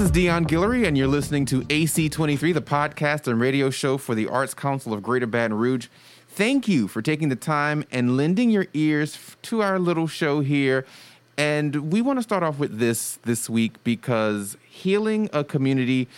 This is Dion Guillory, and you're listening to AC23, the podcast and radio show for the Arts Council of Greater Baton Rouge. Thank you for taking the time and lending your ears to our little show here. And we want to start off with this this week because healing a community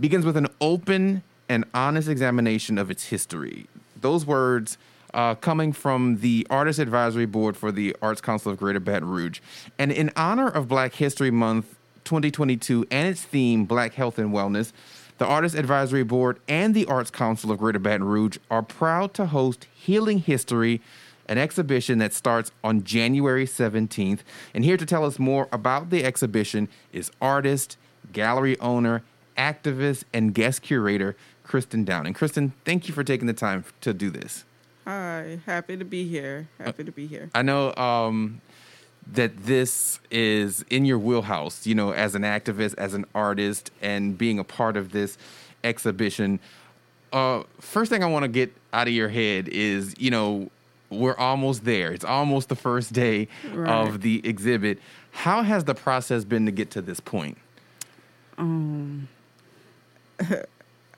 begins with an open and honest examination of its history. Those words uh, coming from the Artist Advisory Board for the Arts Council of Greater Baton Rouge. And in honor of Black History Month 2022 and its theme, Black Health and Wellness, the Artist Advisory Board and the Arts Council of Greater Baton Rouge are proud to host Healing History, an exhibition that starts on January 17th. And here to tell us more about the exhibition is artist, gallery owner, activist, and guest curator Christen Downing. Christen, thank you for taking the time to do this. Hi, happy to be here. Happy to be here. I know um, that this is in your wheelhouse, you know, as an activist, as an artist, and being a part of this exhibition. Uh, first thing I want to get out of your head is, you know, we're almost there. It's almost the first day right. of the exhibit. How has the process been to get to this point? Um,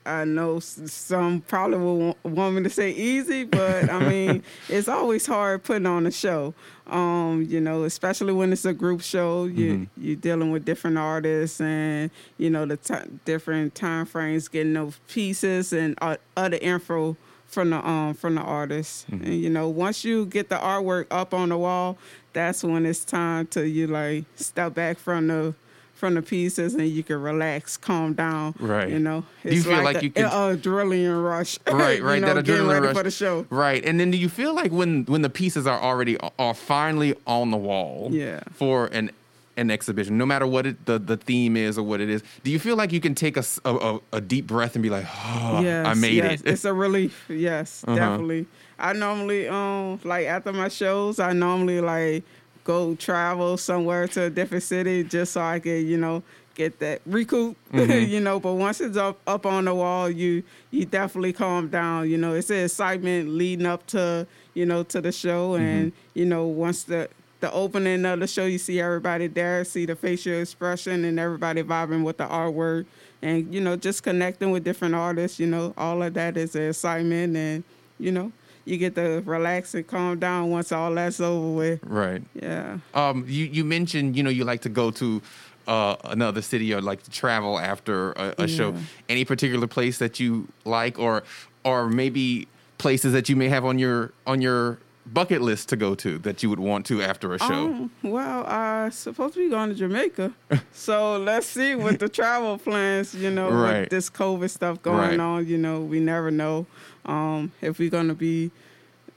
I know some probably will want me to say easy, but I mean, it's always hard putting on a show. Um, you know, especially when it's a group show, you mm-hmm. you're dealing with different artists and you know the t- different time frames, getting those pieces and uh, other info from the um from the artists. Mm-hmm. And you know, once you get the artwork up on the wall, that's when it's time to you like step back from the from the pieces and you can relax, calm down. Right. You know, it's do you feel like, like you can adrenaline rush. Right, right. you know, that adrenaline ready rush for the show. Right, and then do you feel like when when the pieces are already are finally on the wall? Yeah. For an an exhibition, no matter what it, the the theme is or what it is. Do you feel like you can take a, a, a deep breath and be like, oh, yes, I made yes. it? It's a relief. Yes, uh-huh. definitely. I normally um like after my shows, I normally like go travel somewhere to a different city just so I could, you know, get that recoup, mm-hmm. you know. But once it's up up on the wall, you you definitely calm down. You know, it's the excitement leading up to you know to the show, mm-hmm. and you know once the the opening of the show, you see everybody there, see the facial expression, and everybody vibing with the artwork, and you know just connecting with different artists. You know, all of that is an excitement, and you know you get to relax and calm down once all that's over with. Right. Yeah. Um. You you mentioned you know you like to go to uh, another city or like to travel after a, a yeah. show, any particular place that you like, or or maybe places that you may have on your on your bucket list to go to that you would want to after a show? Um, well, I'm supposed to be going to Jamaica, so let's see with the travel plans. You know, right. with this COVID stuff going right. on, you know, we never know um, if we're going to be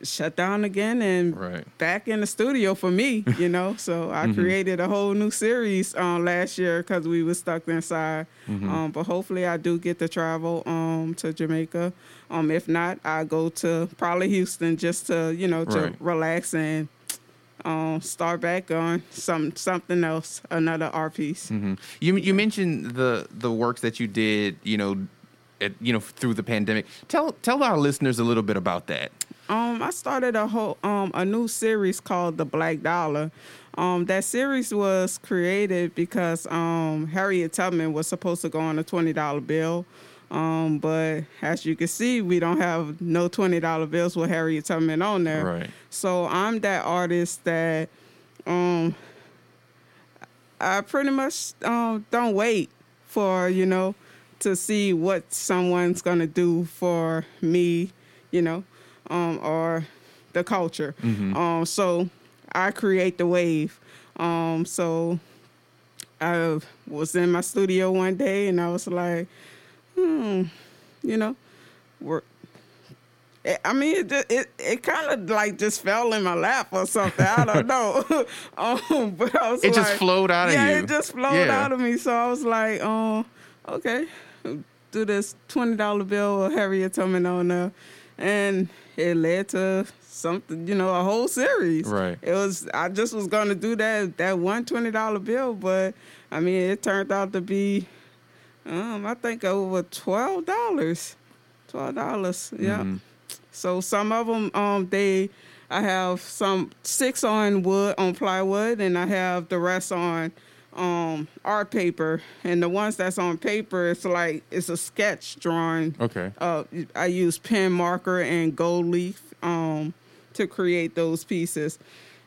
shut down again and right. back in the studio for me, you know. So I mm-hmm. created a whole new series um, last year because we were stuck inside. Mm-hmm. Um, but hopefully I do get to travel um, to Jamaica. Um, if not, I go to probably Houston just to you know to right. relax and um, start back on some something else, another art piece. Mm-hmm. You you mentioned the the works that you did, you know, at, you know through the pandemic. Tell tell our listeners a little bit about that. Um, I started a whole um a new series called The Black Dollar. Um, that series was created because um Harriet Tubman was supposed to go on a twenty dollar bill. Um, but as you can see, we don't have no twenty dollar bills with Harriet Tubman on there. Right. So I'm that artist that um I pretty much um don't wait for, you know, to see what someone's gonna do for me, you know um, or the culture. Mm-hmm. Um, so I create the wave. Um, so I was in my studio one day and I was like, hmm, you know, work. I mean, it it, it kind of like just fell in my lap or something. I don't know. um, but I was it like, just flowed out of you. Yeah, it just flowed yeah. out of me. So I was like, um, okay, do this twenty dollar bill or Harriet Tubman on there, and it led to something, you know, a whole series. Right. It was I just was gonna do that that one twenty dollar bill, but I mean it turned out to be um, I think over twelve dollars. Twelve dollars. Yeah. Mm-hmm. So some of them um they I have some six on wood on plywood and I have the rest on um art paper and the ones that's on paper it's like it's a sketch drawing. Okay. uh i use pen marker and gold leaf um to create those pieces.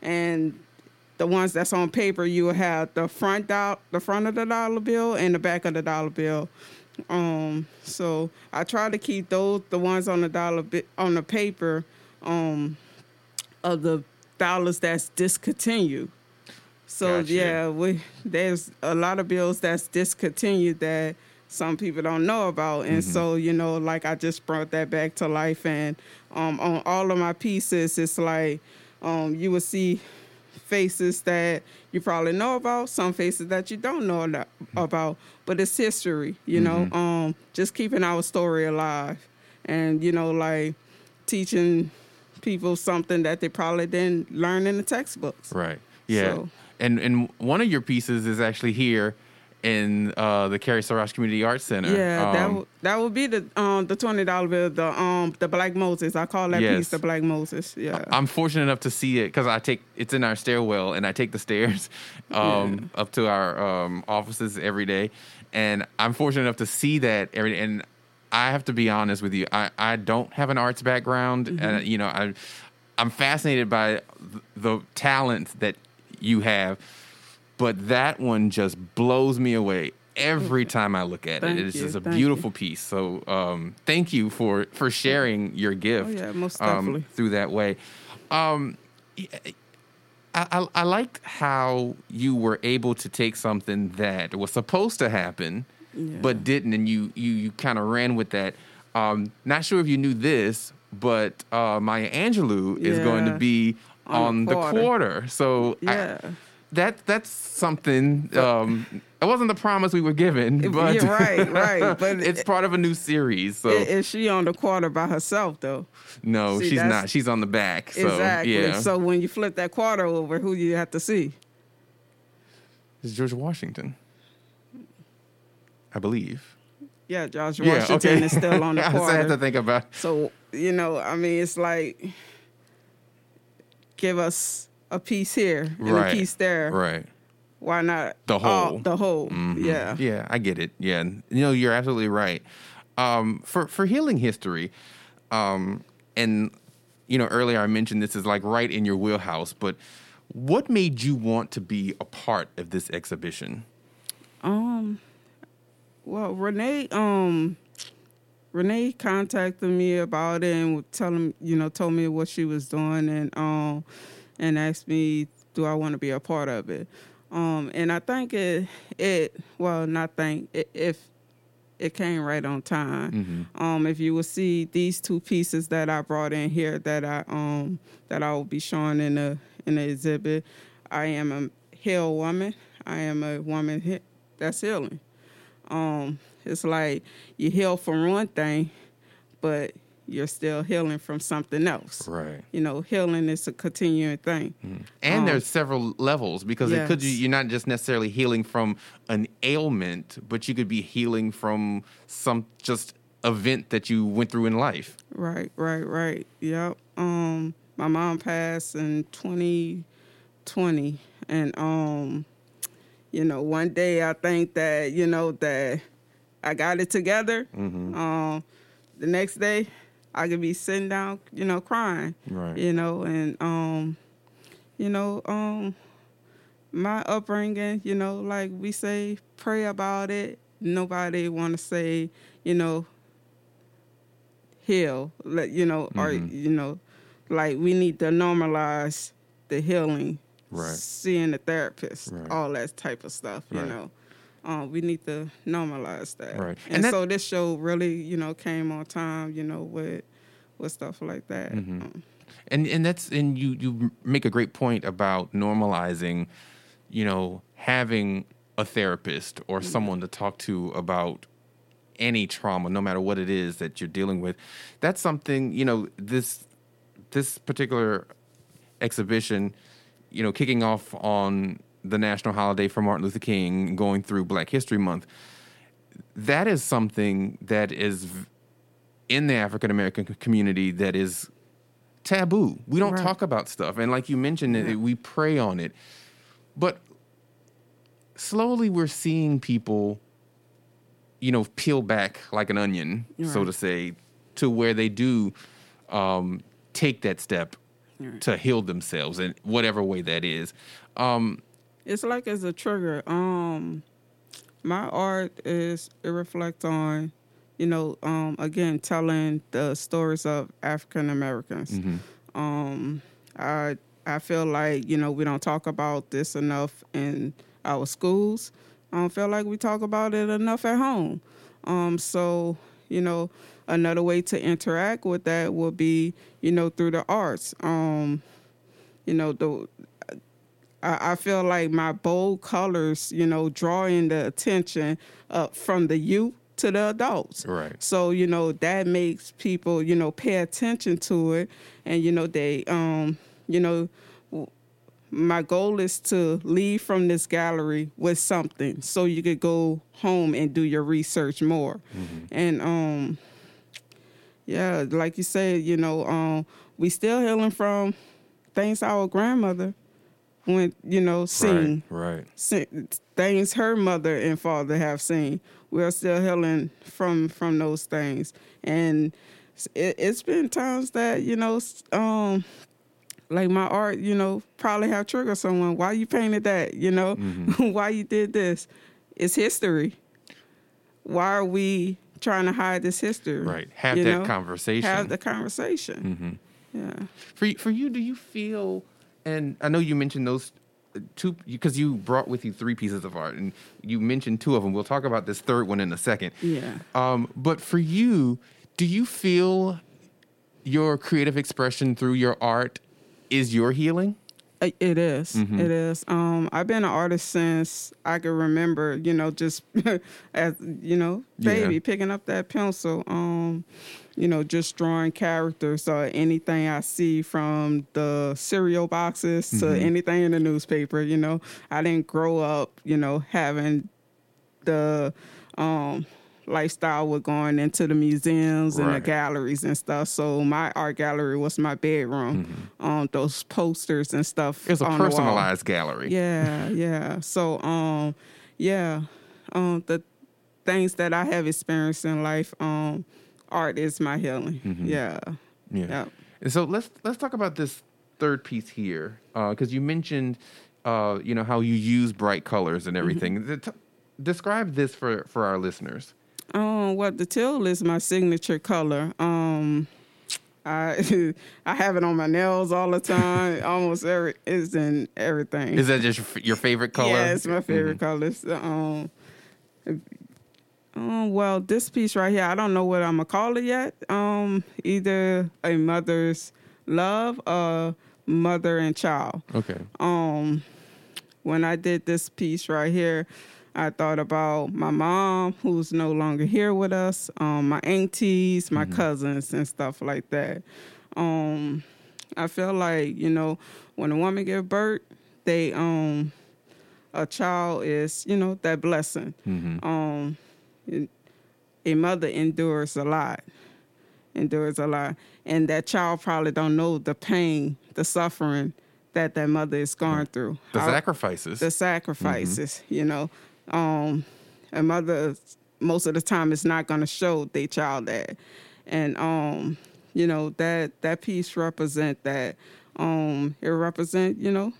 And the ones that's on paper you will have the front dollar the front of the dollar bill and the back of the dollar bill. Um so i try to keep those the ones on the dollar bit on the paper um of the dollars that's discontinued so Gotcha. yeah, we there's a lot of bills that's discontinued that some people don't know about, and so you know, like I just brought that back to life, and um, on all of my pieces, it's like um, you will see faces that you probably know about, some faces that you don't know about, but it's history, you know. Um, just keeping our story alive, and you know, like teaching people something that they probably didn't learn in the textbooks. Right. Yeah. So- And and one of your pieces is actually here in uh, the Cary Saurage Community Arts Center. Yeah, that Um, would that would be the um the twenty dollar bill, the um the Black Moses. I call that Yes. piece the Black Moses. Yeah. I'm fortunate enough to see it because I take it's in our stairwell and I take the stairs um, up to our um, offices every day, and I'm fortunate enough to see that every day. And I have to be honest with you, I, I don't have an arts background, and you know I I'm fascinated by th- the talent that you have, but that one just blows me away. Every time I look at Thank it, it's just a beautiful piece. So, um, thank you for for sharing your gift Oh, yeah, most um, definitely. through that way. Um, I, I, I liked how you were able to take something that was supposed to happen, Yeah. but didn't, and you you, you kind of ran with that. Um, not sure if you knew this, but uh, Maya Angelou is going to be on, On the the quarter. quarter. So I- Yeah. that that's something. Um, it wasn't the promise we were given, but Yeah, right, right. But it's part of a new series. So Is she on the quarter by herself though? no, see, she's not. She's on the back. So exactly. yeah, So when you flip that quarter over, who do you have to see? it's George Washington, I believe. Yeah, George Yeah, Washington okay. is still on the quarter. I had to think about. So you know, I mean, it's like give us a piece here and Right, a piece there. Right. Why not The all- whole. the whole. Mhm. Yeah. Yeah, I get it. Yeah. You know, you're absolutely right. Um, for for healing history, um, and you know, earlier I mentioned this is like right in your wheelhouse, but what made you want to be a part of this exhibition? Um. Well, Renee. Um. Renee contacted me about it and would tell him, you know, told me what she was doing and um, and asked me, do I want to be a part of it? Um, and I think it it well, not think it, if it came right on time. Um, if you will see these two pieces that I brought in here that I um that I will be showing in the in the exhibit, I am a healed woman. I am a woman that's healing. Um, it's like you heal from one thing, but you're still healing from something else. Right. You know, healing is a continuing thing. And Um, there's several levels because it could you're not just necessarily healing from an ailment, but you could be healing from some just event that you went through in life. Right, right, right. Yep. Um, my mom passed in 2020, and um, you know, one day I think that you know that I got it together. Um, the next day I could be sitting down, you know, crying. Right. You know, and um, you know, um, my upbringing, you know, like we say, pray about it. Nobody want to say, you know, heal, Let you know, or you know, like we need to normalize the healing, Right. seeing the therapist, Right. all that type of stuff. You Right. know, um, we need to normalize that. Right. And, And that- so this show really, you know, came on time. You know, with with stuff like that. Mm-hmm. Um, and and that's and you you make a great point about normalizing you know having a therapist or someone to talk to about any trauma no matter what it is that you're dealing with that's something you know this this particular exhibition you know kicking off on the national holiday for Martin Luther King going through Black History Month that is something that is in the African American community that is taboo. We don't Right. Talk about stuff, and like you mentioned, it, we pray on it. But slowly we're seeing people, you know, peel back like an onion, so to say, to where they do um, take that step Right. to heal themselves in whatever way that is. Um, It's like it's a trigger. Um, my art is it reflects on, you know, um, again telling the stories of African Americans. mhm. Um, I I feel like you know we don't talk about this enough in our schools. I don't feel like we talk about it enough at home. Um, so you know, another way to interact with that would be you know through the arts. Um, you know the I, I feel like my bold colors, you know, drawing the attention uh, from the youth to the adults. Right. So you know that makes people, you know, pay attention to it, and you know they, um, you know, my goal is to leave from this gallery with something, so you could go home and do your research more, and um, yeah, like you said, you know, um, we still healing from things our grandmother went, you know, seen Right. Right. se- things her mother and father have seen. We're still healing from from those things, and it, it's been times that you know, um, like my art, you know, probably have triggered someone. Why you painted that? You know, why you did this? It's history. Why are we trying to hide this history? Right. Have You that know? conversation. Have the conversation. Mhm. Yeah. For for you, do you feel? And I know you mentioned those uh, two because you brought with you three pieces of art, and you mentioned two of them. We'll talk about this third one in a second. Yeah. Um, but for you, do you feel your creative expression through your art is your healing? It is. Mhm. It is. Um, I've been an artist since I can remember. You know, just as you know, baby, Yeah. picking up that pencil. Um, you know, just drawing characters or anything I see from the cereal boxes to Mhm. anything in the newspaper. You know, I didn't grow up. You know, having the um lifestyle with going into the museums and the galleries and stuff. So my art gallery was my bedroom. Um, those posters and stuff. It's a personalized gallery. Yeah, yeah. So um, yeah, um, the things that I have experienced in life, um, art is my healing. Mhm. Yeah, Yeah. And so let's let's talk about this third piece here, because you mentioned, uh, you know, how you use bright colors and everything. The t- describe this for for our listeners. Um, what the teal is my signature color. Um, I I have it on my nails all the time. Almost every it's in everything. Is that just your favorite color? Yeah, it's my favorite color. It's, Um, um, well, this piece right here, I don't know what I'm gonna call it yet. Um, either a mother's love or mother and child. Okay. Um, when I did this piece right here, I thought about my mom, who's no longer here with us, um, my aunties, my cousins, and stuff like that. Um, I feel like you know when a woman give birth, they um, a child is you know that blessing. hmm Um, it- a mother endures a lot, endures a lot, and that child probably don't know the pain, the suffering that that mother is going through. The How- sacrifices. the sacrifices, you know. Um, a mother most of the time is not going to show their child that, and um, you know that that piece represent that. Um, it represent you know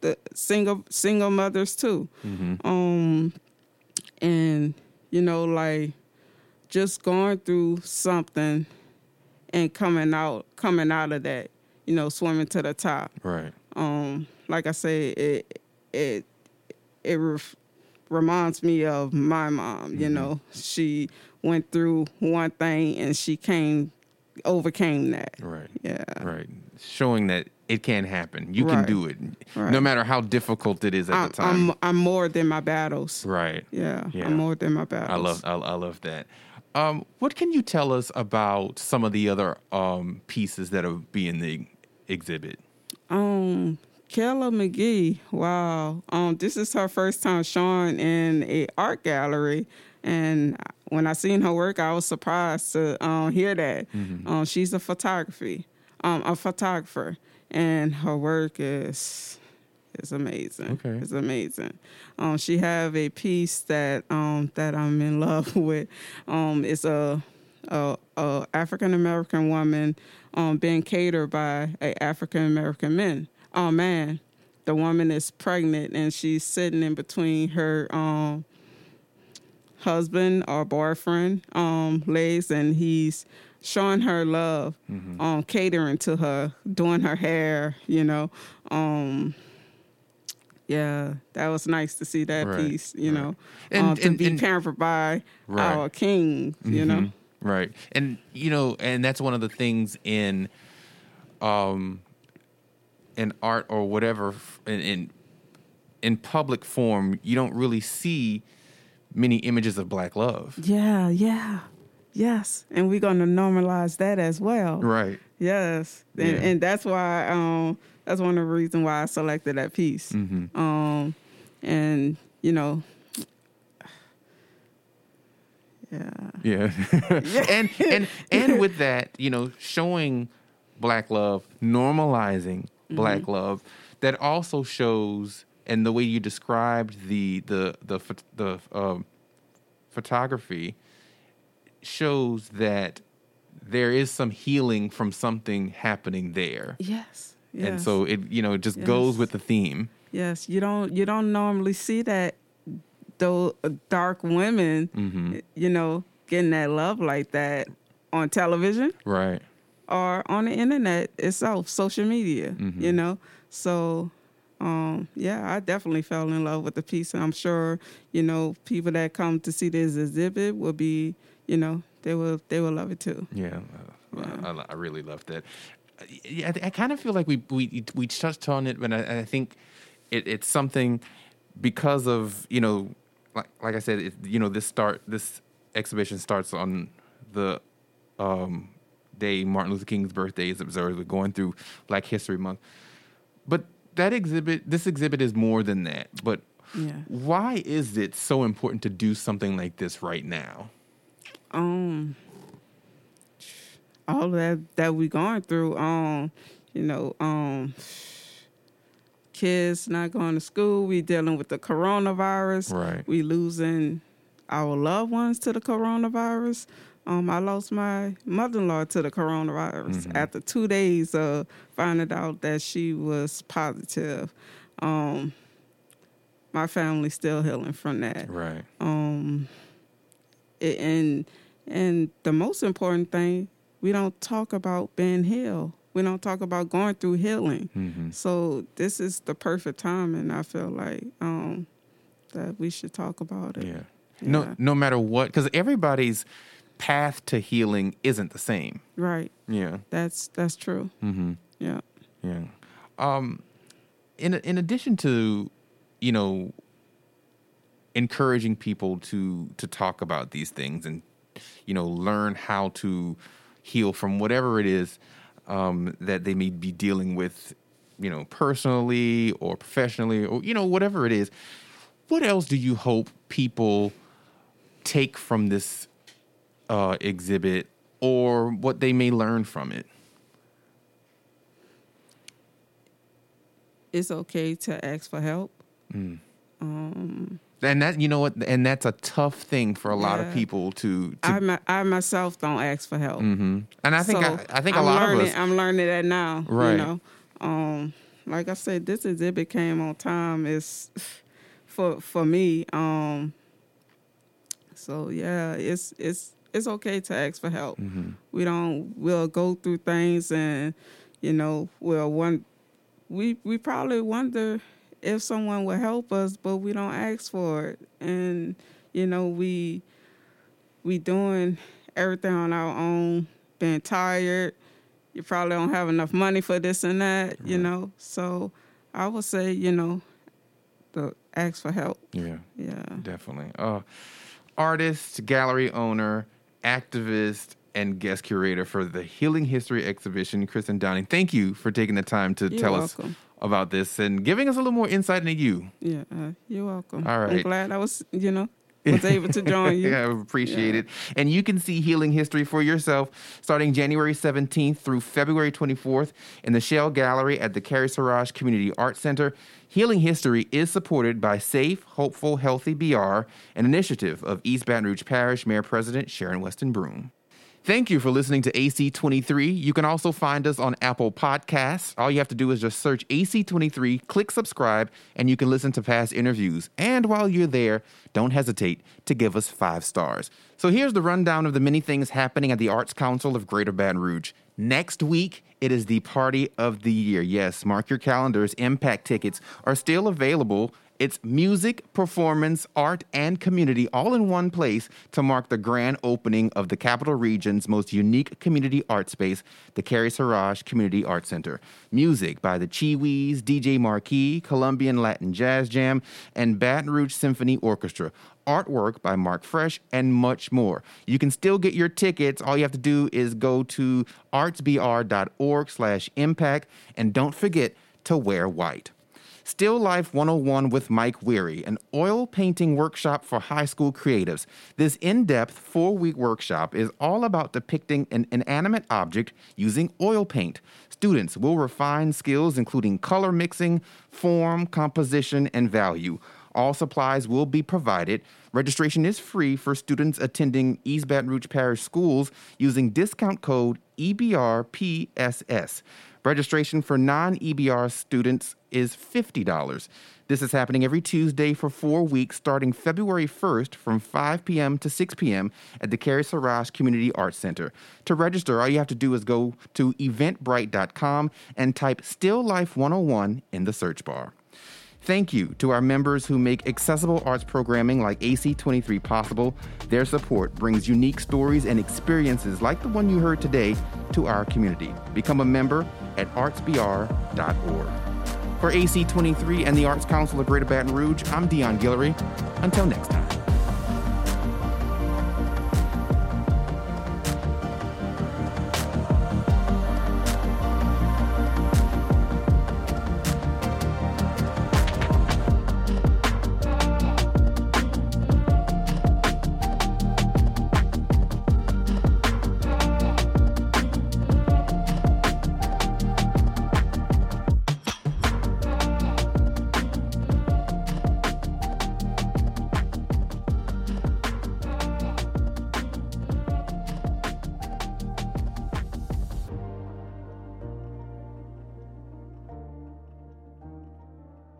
the single single mothers too. hmm Um, and you know like just going through something and coming out coming out of that, you know, swimming to the top Right. um like i say it it it ref- reminds me of my mom you Mhm. know she went through one thing and she came overcame that Right. yeah Right. Showing that it can happen. You can do it, Right. no matter how difficult it is at I'm, the time. I'm i'm more than my battles right. yeah, Yeah. i'm more than my battles I love I, I love that. Um, what can you tell us about some of the other um, pieces that will be in the exhibit? Um, Kayla McGee. Wow. Um, this is her first time showing in a art gallery, and when I seen her work, I was surprised to um, hear that. Um, she's a photography, um, a photographer, and her work is, is amazing. Okay. It's amazing. Um, she have a piece that um that I'm in love with. Um, it's a a, a African American woman um being catered by a African American man. Oh man, the woman is pregnant and she's sitting in between her um husband or boyfriend um legs and he's showing her love um catering to her doing her hair you know um yeah that was nice to see that Right, piece you right. know And- um, to and- be and- pampered by Right. our king you know Mhm. Right. And you know, and that's one of the things in um in art or whatever in in, in public form, you don't really see many images of black love. yeah yeah yes and we're gonna normalize that as well Right. Yes, and, Yeah. and that's why um that's one of the reasons why I selected that piece. Mm-hmm. Um, and you know, yeah, Yeah. and and and with that, you know, showing black love, normalizing black love, that also shows and the way you described the the the the um, photography shows that there is some healing from something happening there. yes, yes. And so it you know it just goes with the theme. yes, you don't you don't normally see that though dark women, Mm-hmm. you know, getting that love like that on television. Right. Or on the internet itself, social media, Mm-hmm. you know. So, um, yeah, I definitely fell in love with the piece. And I'm sure, you know, people that come to see this exhibit will be, you know, they will they will love it too. Yeah, uh, I, I really love that. Yeah, I, I kind of feel like we we we touched on it, but I, I think it, it's something because of you know, like like I said, it, you know, this start this exhibition starts on the um, day Martin Luther King's birthday is observed. We're going through Black History Month, but that exhibit, this exhibit, is more than that. But Yeah. why is it so important to do something like this right now? Um, all that that we going through, um, you know, um, kids not going to school. We dealing with the coronavirus. Right. We losing our loved ones to the coronavirus. Um, I lost my mother-in-law to the coronavirus after two days of finding out that she was positive. Um, my family's still healing from that Right. um it- and and the most important thing we don't talk about being healed we don't talk about going through healing Mm-hmm. so this is the perfect time and i feel like um that we should talk about it Yeah. No, no matter what, because everybody's path to healing isn't the same. right Yeah. that's that's true Mm-hmm. yeah Yeah. Um, in in addition to, you know, encouraging people to to talk about these things and, you know, learn how to heal from whatever it is um, that they may be dealing with, you know, personally or professionally or you know whatever it is. What else do you hope people take from this uh, exhibit, or what they may learn from it? it's okay to ask for help Mm. um And that you know what, and that's a tough thing for a lot of people to. to I, my, I myself don't ask for help hmm And I think So, I, I think a I'm lot learning, of us. I'm learning that now. Right. You know, um, like I said, this exhibit came on time. Is for for me. Um, so yeah, it's it's it's okay to ask for help. Mhm. We don't. We'll go through things, and you know, we'll one. We we probably wonder if someone will help us, but we don't ask for it, and you know, we we doing everything on our own, being tired. You probably don't have enough money for this and that, you know. So I would say, you know, the ask for help. Yeah, Yeah. definitely. Uh, artist, gallery owner, activist, and guest curator for the Healing History exhibition, Christen Downing. Thank you for taking the time to You're tell welcome. us about this and giving us a little more insight into you. Yeah, uh, you're welcome. All right. I'm glad I was, you know, was able to join you. yeah, I appreciate yeah. it. And you can see Healing History for yourself starting January 17th through February 24th in the Shell Gallery at the Cary Saurage Community Arts Center. Healing History is supported by Safe, Hopeful, Healthy BR, an initiative of East Baton Rouge Parish Mayor President Sharon Weston Broome. Thank you for listening to AC23. You can also find us on Apple Podcasts. All you have to do is just search AC23, click subscribe, and you can listen to past interviews. And while you're there, don't hesitate to give us five stars. So here's the rundown of the many things happening at the Arts Council of Greater Baton Rouge. Next week, it is the party of the year. Yes, mark your calendars. Impact tickets are still available it's music, performance, art, and community all in one place to mark the grand opening of the Capital Region's most unique community art space, the Cary Saurage Community Art Center. Music by the Chiwis, DJ Marquis, Colombian Latin Jazz Jam, and Baton Rouge Symphony Orchestra artwork by Mark Fresh, and much more. You can still get your tickets. All you have to do is go to artsbr.org slash impact, and don't forget to wear white. Still Life 101 with Mike Weary, an oil painting workshop for high school creatives. This in depth four week workshop is all about depicting an inanimate object using oil paint. Students will refine skills including color mixing, form, composition, and value. All supplies will be provided. Registration is free for students attending East Baton Rouge Parish schools using discount code EBRPSS. Registration for non EBR students is $50. This is happening every Tuesday for four weeks starting February 1st from 5 p.m. to 6 p.m. at the Cary Saurage Community Arts Center. To register, all you have to do is go to eventbrite.com and type Still Life 101 in the search bar. Thank you to our members who make accessible arts programming like AC23 possible. Their support brings unique stories and experiences like the one you heard today to our community. Become a member at artsbr.org. For AC23 and the Arts Council of Greater Baton Rouge, I'm Dion Guillory. Until next time.